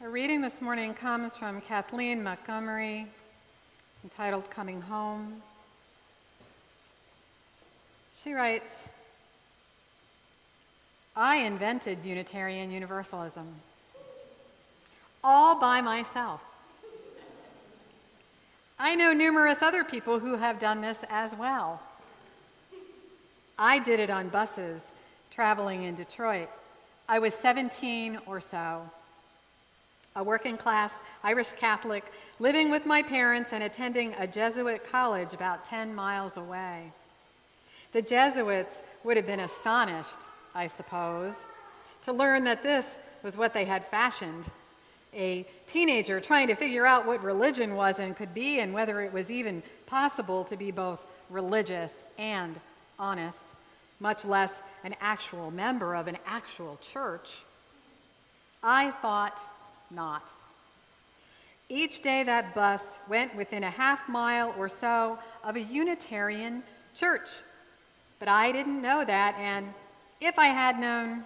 Our reading this morning comes from Kathleen Montgomery. It's entitled Coming Home. She writes I invented Unitarian Universalism all by myself. I know numerous other people who have done this as well. I did it on buses traveling in Detroit. I was 17 or so, a working class Irish Catholic, living with my parents and attending a Jesuit college about 10 miles away. The Jesuits would have been astonished, I suppose, to learn that this was what they had fashioned a teenager trying to figure out what religion was and could be, and whether it was even possible to be both religious and honest, much less an actual member of an actual church. I thought not. Each day that bus went within a half mile or so of a Unitarian church. But I didn't know that, and if I had known,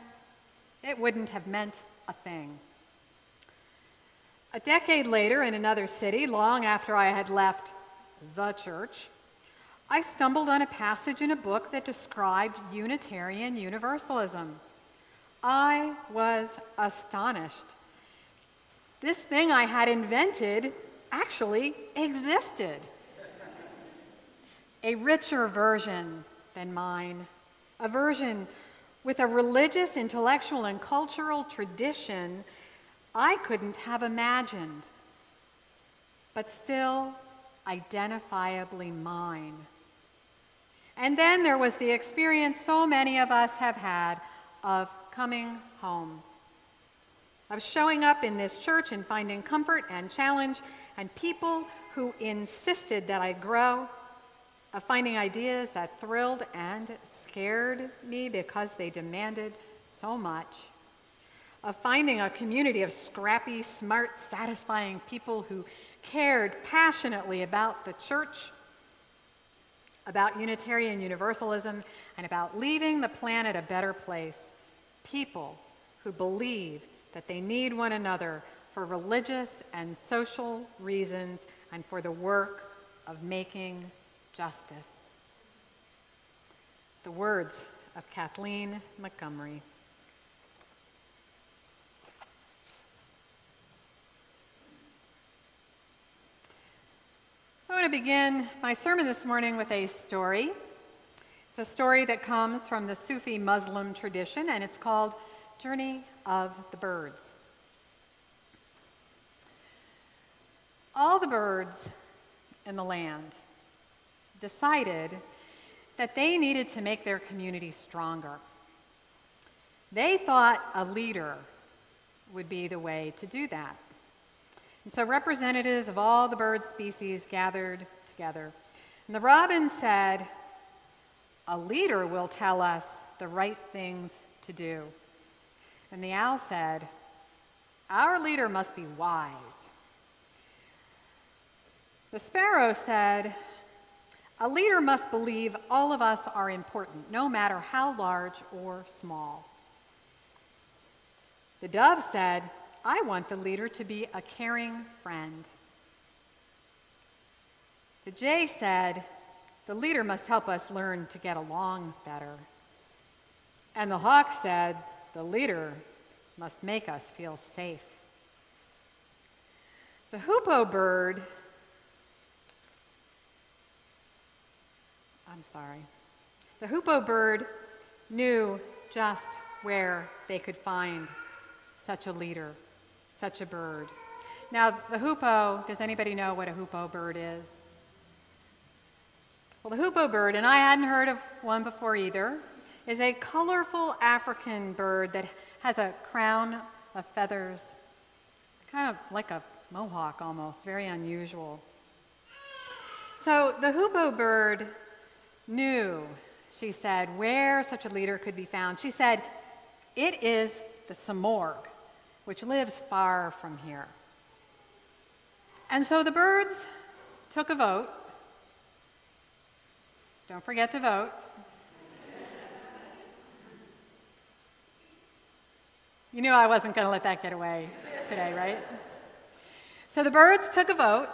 it wouldn't have meant a thing. A decade later, in another city, long after I had left the church, I stumbled on a passage in a book that described Unitarian Universalism. I was astonished. This thing I had invented actually existed. A richer version than mine, a version with a religious, intellectual, and cultural tradition I couldn't have imagined, but still identifiably mine. And then there was the experience so many of us have had of coming home, of showing up in this church and finding comfort and challenge, and people who insisted that I grow, of finding ideas that thrilled and scared me because they demanded so much of finding a community of scrappy, smart, satisfying people who cared passionately about the church, about Unitarian Universalism, and about leaving the planet a better place. People who believe that they need one another for religious and social reasons and for the work of making justice. The words of Kathleen Montgomery. So, I want to begin my sermon this morning with a story. It's a story that comes from the Sufi Muslim tradition, and it's called Journey of the Birds. All the birds in the land decided that they needed to make their community stronger. They thought a leader would be the way to do that. And so representatives of all the bird species gathered together. And the robin said, A leader will tell us the right things to do. And the owl said, Our leader must be wise. The sparrow said, A leader must believe all of us are important, no matter how large or small. The dove said, I want the leader to be a caring friend. The Jay said, The leader must help us learn to get along better. And the hawk said, The leader must make us feel safe. The hoopoe bird, I'm sorry, the hoopoe bird knew just where they could find such a leader such a bird. Now, the hoopoe, does anybody know what a hoopoe bird is? Well, the hoopoe bird, and I hadn't heard of one before either, is a colorful African bird that has a crown of feathers, kind of like a mohawk almost, very unusual. So the hoopoe bird knew, she said, where such a leader could be found. She said, It is the Simorgh, which lives far from here. And so the birds took a vote. Don't forget to vote. You knew I wasn't going to let that get away today, right? So the birds took a vote,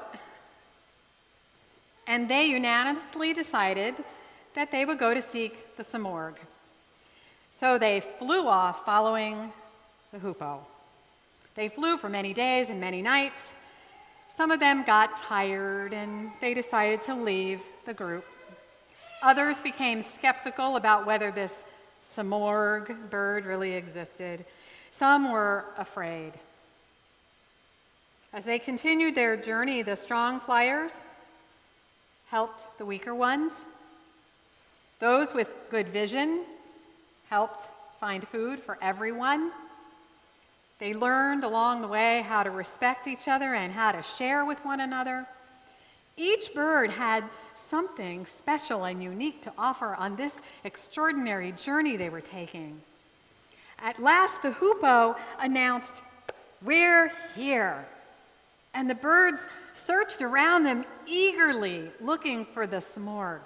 and they unanimously decided that they would go to seek the Simorgh. So they flew off following the hoopoe. They flew for many days and many nights. Some of them got tired and they decided to leave the group. Others became skeptical about whether this Simorgh bird really existed. Some were afraid. As they continued their journey, the strong flyers helped the weaker ones. Those with good vision helped find food for everyone. They learned along the way how to respect each other and how to share with one another. Each bird had something special and unique to offer on this extraordinary journey they were taking. At last, the hoopoe announced, We're here. And the birds searched around them eagerly, looking for the smorg.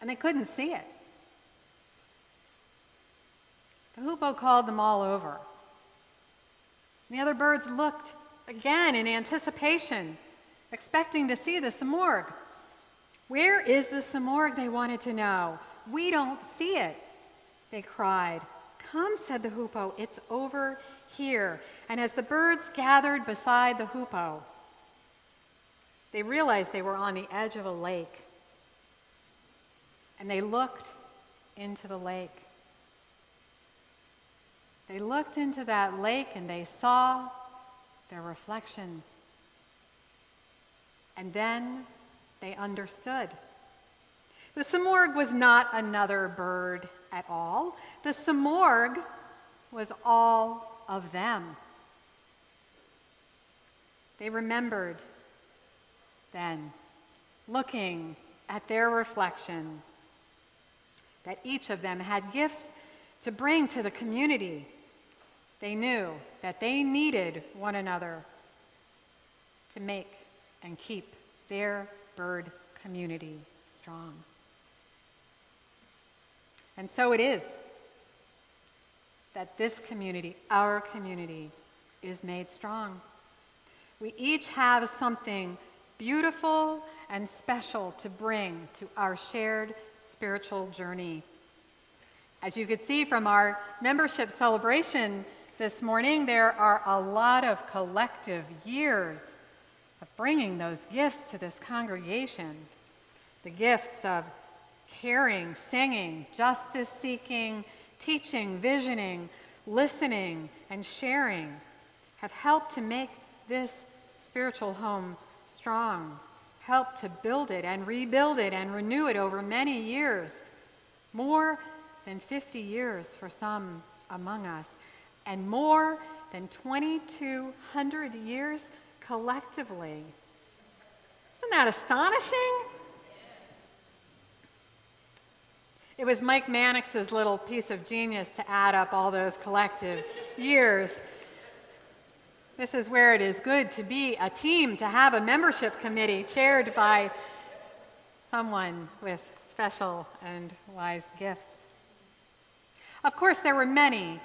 And they couldn't see it. The hoopoe called them all over. The other birds looked again in anticipation, expecting to see the smorg. Where is the smorg? They wanted to know. We don't see it, they cried. Come, said the hoopoe, it's over here. And as the birds gathered beside the hoopoe, they realized they were on the edge of a lake. And they looked into the lake. They looked into that lake and they saw their reflections. And then they understood. The Simorgh was not another bird at all. The Simorgh was all of them. They remembered then, looking at their reflection, that each of them had gifts to bring to the community. They knew that they needed one another to make and keep their bird community strong. And so it is that this community, our community, is made strong. We each have something beautiful and special to bring to our shared spiritual journey. As you could see from our membership celebration this morning, there are a lot of collective years of bringing those gifts to this congregation the gifts of caring, singing, justice seeking, teaching, visioning, listening, and sharing have helped to make this spiritual home strong, helped to build it and rebuild it and renew it over many years, more than 50 years for some among us, and more than 2,200 years collectively. Isn't that astonishing? It was Mike Mannix's little piece of genius to add up all those collective years. This is where it is good to be a team, to have a membership committee chaired by someone with special and wise gifts. Of course, there were many,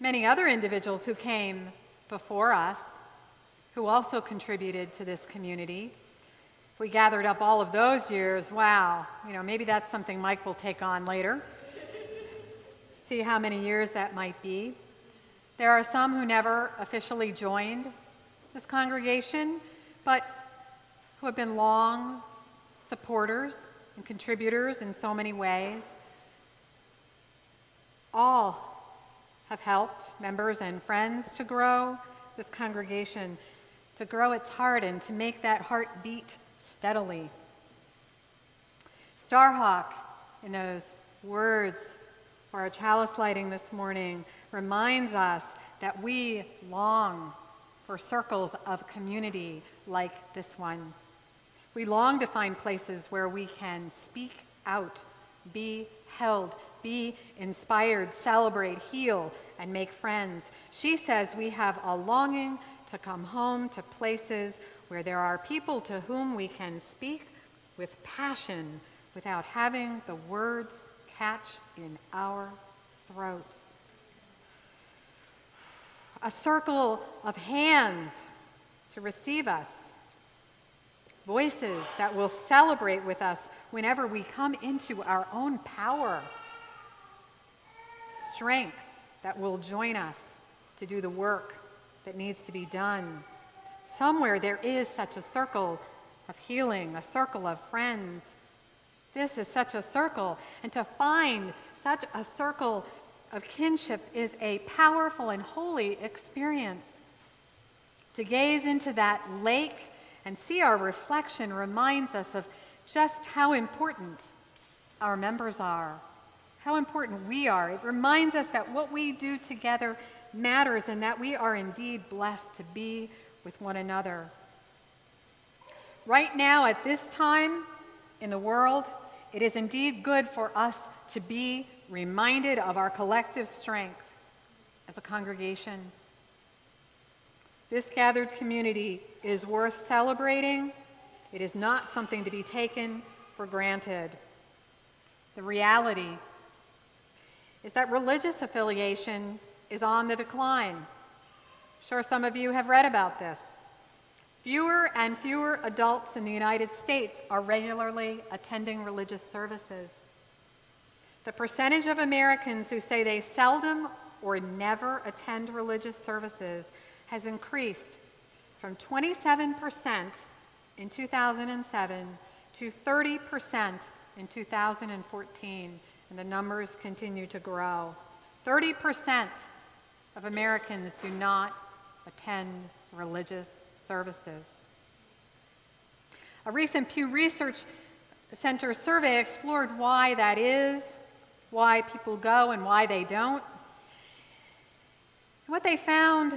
many other individuals who came before us who also contributed to this community. If we gathered up all of those years, wow, you know, maybe that's something Mike will take on later. See how many years that might be. There are some who never officially joined this congregation, but who have been long supporters and contributors in so many ways. All have helped members and friends to grow this congregation to grow its heart and to make that heart beat steadily. Starhawk, in those words for our chalice lighting this morning, reminds us that we long for circles of community like this one. We long to find places where we can speak out, be held, be inspired, celebrate, heal, and make friends. She says we have a longing to come home to places where there are people to whom we can speak with passion without having the words catch in our throats. a circle of hands to receive us, voices that will celebrate with us whenever we come into our own power, strength that will join us to do the work that needs to be done. Somewhere there is such a circle of healing, a circle of friends. This is such a circle. And to find such a circle of kinship is a powerful and holy experience. To gaze into that lake and see our reflection reminds us of just how important our members are, how important we are. It reminds us that what we do together matters and that we are indeed blessed to be with one another. Right now, at this time in the world, it is indeed good for us to be reminded of our collective strength as a congregation. This gathered community is worth celebrating. It is not something to be taken for granted. The reality is that religious affiliation is on the decline. Sure, some of you have read about this. Fewer and fewer adults in the United States are regularly attending religious services. The percentage of Americans who say they seldom or never attend religious services has increased from 27% in 2007 to 30% in 2014, and the numbers continue to grow. 30% of Americans do not attend religious services. A recent Pew Research Center survey explored why that is, why people go and why they don't. What they found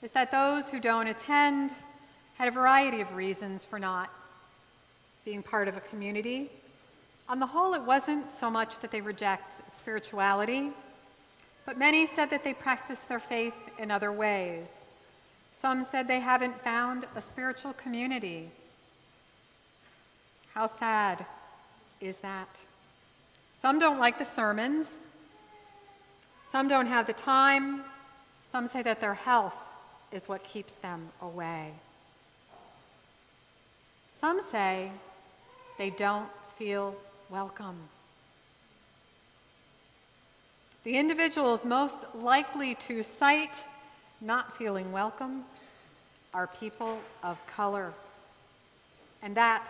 is that those who don't attend had a variety of reasons for not being part of a community. On the whole, it wasn't so much that they reject spirituality, but many said that they practice their faith in other ways. Some said they haven't found a spiritual community. How sad is that? Some don't like the sermons. Some don't have the time. Some say that their health is what keeps them away. Some say they don't feel welcome. The individuals most likely to cite not feeling welcome are people of color. And that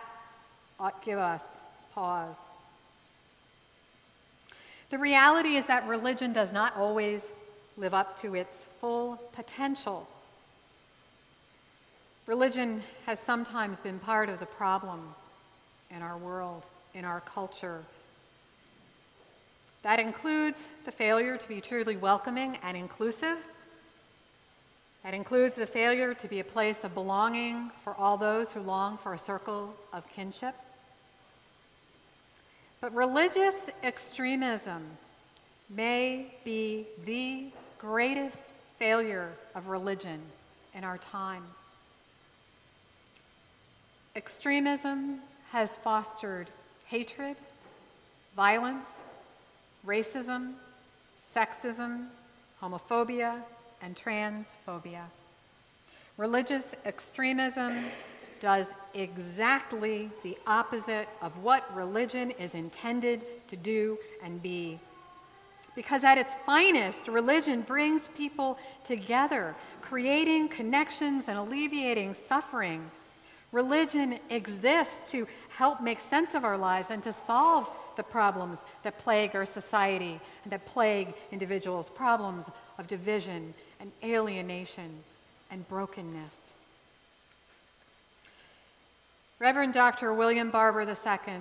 ought to give us pause. The reality is that religion does not always live up to its full potential. Religion has sometimes been part of the problem in our world, in our culture. That includes the failure to be truly welcoming and inclusive. That includes the failure to be a place of belonging for all those who long for a circle of kinship. But religious extremism may be the greatest failure of religion in our time. Extremism has fostered hatred, violence, racism, sexism, homophobia, and transphobia. Religious extremism does exactly the opposite of what religion is intended to do and be. Because at its finest, religion brings people together, creating connections and alleviating suffering. Religion exists to help make sense of our lives and to solve the problems that plague our society and that plague individuals problems of division and alienation and brokenness. Reverend Dr. William Barber II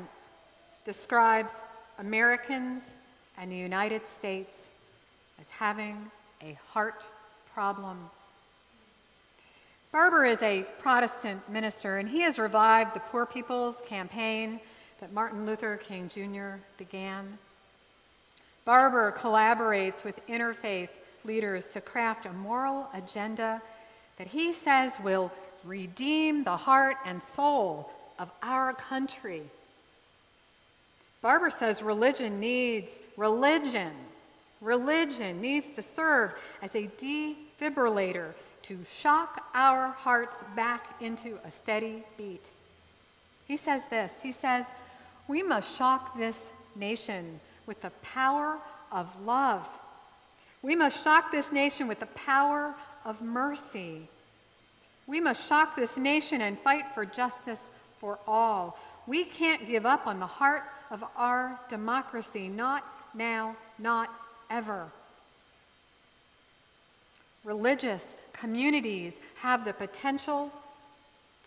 describes Americans and the United States as having a heart problem. Barber is a Protestant minister, and he has revived the Poor People's Campaign that Martin Luther King Jr. began. Barber collaborates with interfaith leaders to craft a moral agenda that he says will redeem the heart and soul of our country. Barber says religion needs religion Religion needs to serve as a defibrillator to shock our hearts back into a steady beat. He says this He says, We must shock this nation with the power of love. We must shock this nation with the power of mercy. We must shock this nation and fight for justice for all. We can't give up on the heart of our democracy, not now, not ever. Religious communities have the potential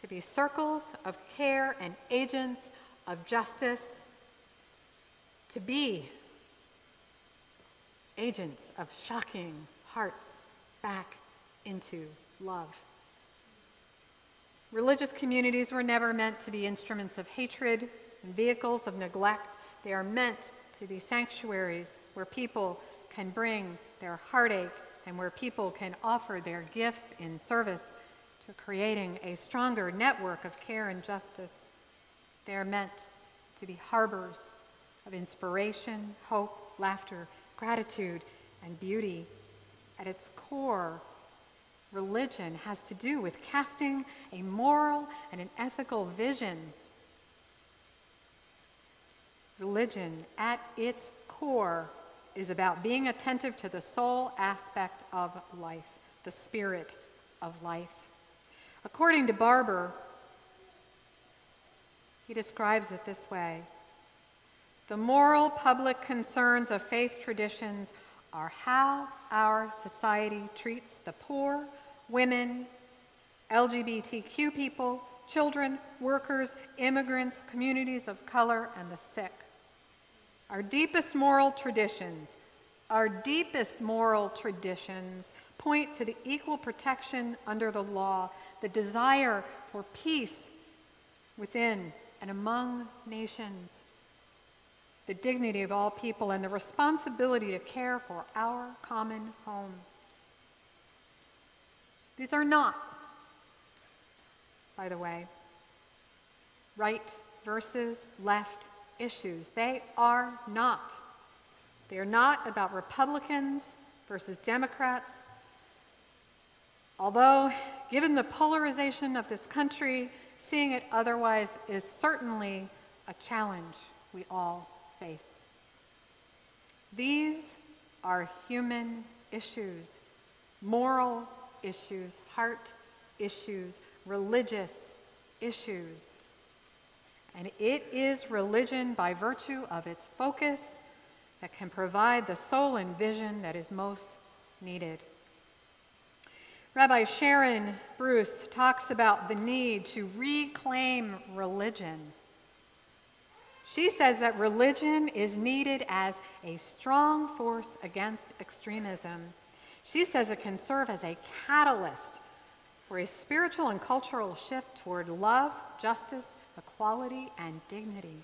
to be circles of care and agents of justice, to be agents of shocking hearts back into love. Religious communities were never meant to be instruments of hatred and vehicles of neglect. They are meant to be sanctuaries where people can bring their heartache and where people can offer their gifts in service to creating a stronger network of care and justice. They are meant to be harbors of inspiration, hope, laughter, gratitude, and beauty. At its core, religion has to do with casting a moral and an ethical vision. Religion, at its core, is about being attentive to the soul aspect of life, the spirit of life. According to Barber, he describes it this way The moral public concerns of faith traditions are how our society treats the poor, women, LGBTQ people, children, workers, immigrants, communities of color, and the sick. Our deepest moral traditions, our deepest moral traditions point to the equal protection under the law, the desire for peace within and among nations, the dignity of all people, and the responsibility to care for our common home. These are not, by the way, right versus left issues. They are not. They are not about Republicans versus Democrats. Although, given the polarization of this country, seeing it otherwise is certainly a challenge we all face. These are human issues, moral issues, heart issues, religious issues. And it is religion by virtue of its focus that can provide the soul and vision that is most needed. Rabbi Sharon Brous talks about the need to reclaim religion. She says that religion is needed as a strong force against extremism. She says it can serve as a catalyst for a spiritual and cultural shift toward love, justice, equality, and dignity.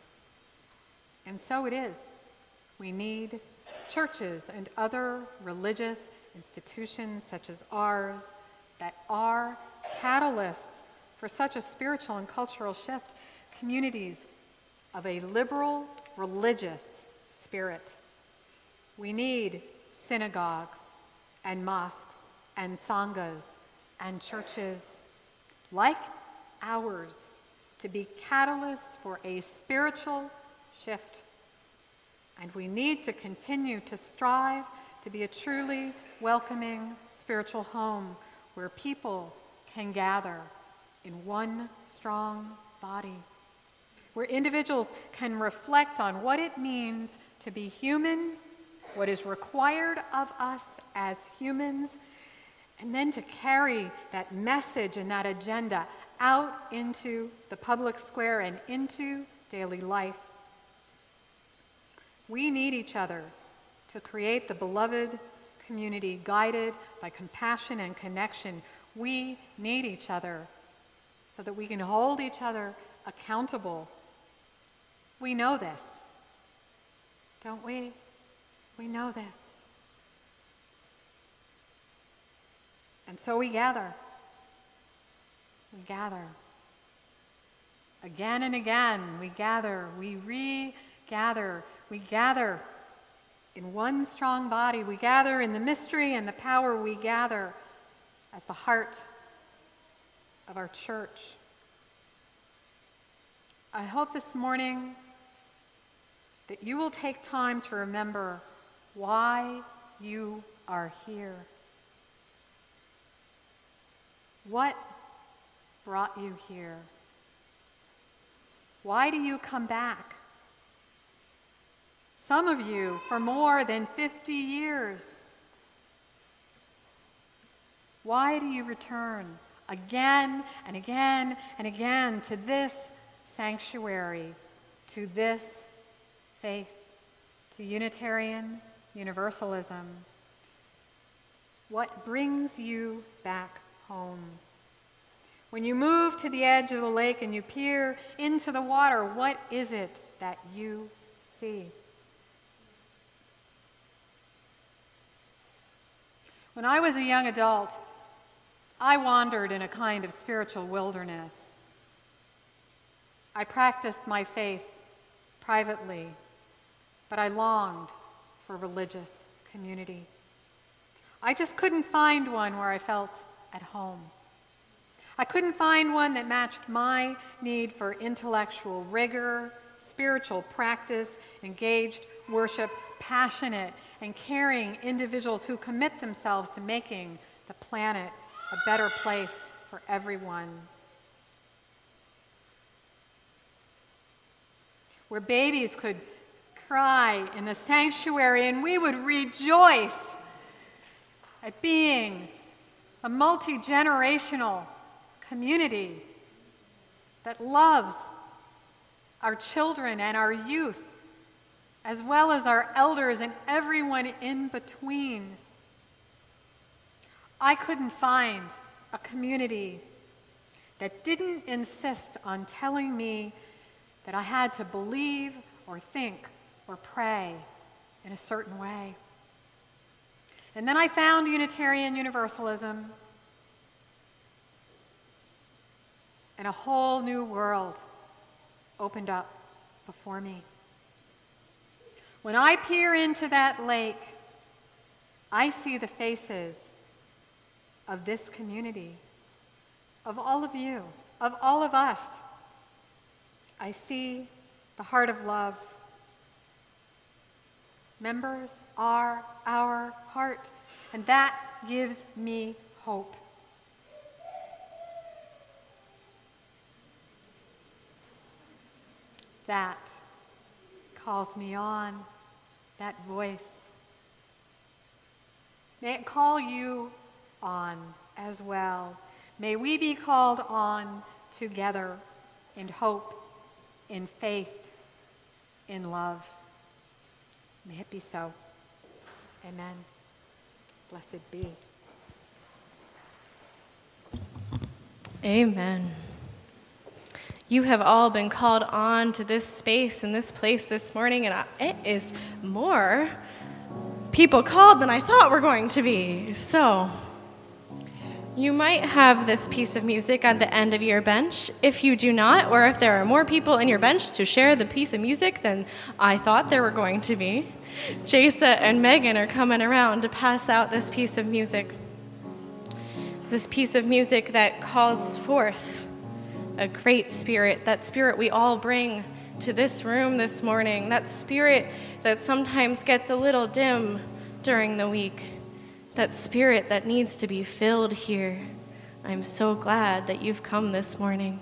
And so it is. We need churches and other religious institutions such as ours that are catalysts for such a spiritual and cultural shift, communities of a liberal religious spirit. We need synagogues and mosques and sanghas and churches like ours to be catalysts for a spiritual shift. And we need to continue to strive to be a truly welcoming spiritual home where people can gather in one strong body, where individuals can reflect on what it means to be human, what is required of us as humans, and then to carry that message and that agenda out into the public square and into daily life. We need each other to create the beloved community guided by compassion and connection. We need each other so that we can hold each other accountable. We know this, don't we? We know this. And so we gather. We gather. Again and again, we gather. We regather. We gather in one strong body. We gather in the mystery and the power we gather as the heart of our church. I hope this morning that you will take time to remember why you are here. What brought you here? Why do you come back? Some of you for more than 50 years. Why do you return again and again and again to this sanctuary, to this faith, to Unitarian Universalism? What brings you back home? When you move to the edge of the lake and you peer into the water, what is it that you see? When I was a young adult, I wandered in a kind of spiritual wilderness. I practiced my faith privately, but I longed for religious community. I just couldn't find one where I felt at home. I couldn't find one that matched my need for intellectual rigor, spiritual practice, engaged worship, passionate and caring individuals who commit themselves to making the planet a better place for everyone. Where babies could cry in the sanctuary and we would rejoice at being a multi generational community that loves our children and our youth, as well as our elders and everyone in between. I couldn't find a community that didn't insist on telling me that I had to believe or think or pray in a certain way. And then I found Unitarian Universalism and a whole new world opened up before me. When I peer into that lake, I see the faces of this community, of all of you, of all of us. I see the heart of love. Members are our heart, and that gives me hope. that calls me on, that voice. May it call you on as well. May we be called on together in hope, in faith, in love. May it be so. Amen. Blessed be. Amen. You have all been called on to this space and this place this morning, and it is more people called than I thought were going to be. So, you might have this piece of music at the end of your bench. If you do not, or if there are more people in your bench to share the piece of music than I thought there were going to be, Jasa and Megan are coming around to pass out this piece of music. This piece of music that calls forth a great spirit, that spirit we all bring to this room this morning, that spirit that sometimes gets a little dim during the week, that spirit that needs to be filled here. I'm so glad that you've come this morning.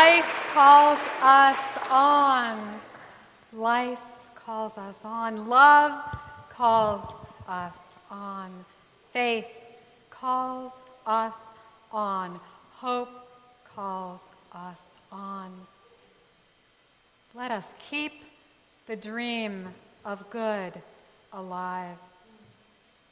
Life calls us on. Life calls us on. Love calls us on. Faith calls us on. Hope calls us on. Let us keep the dream of good alive.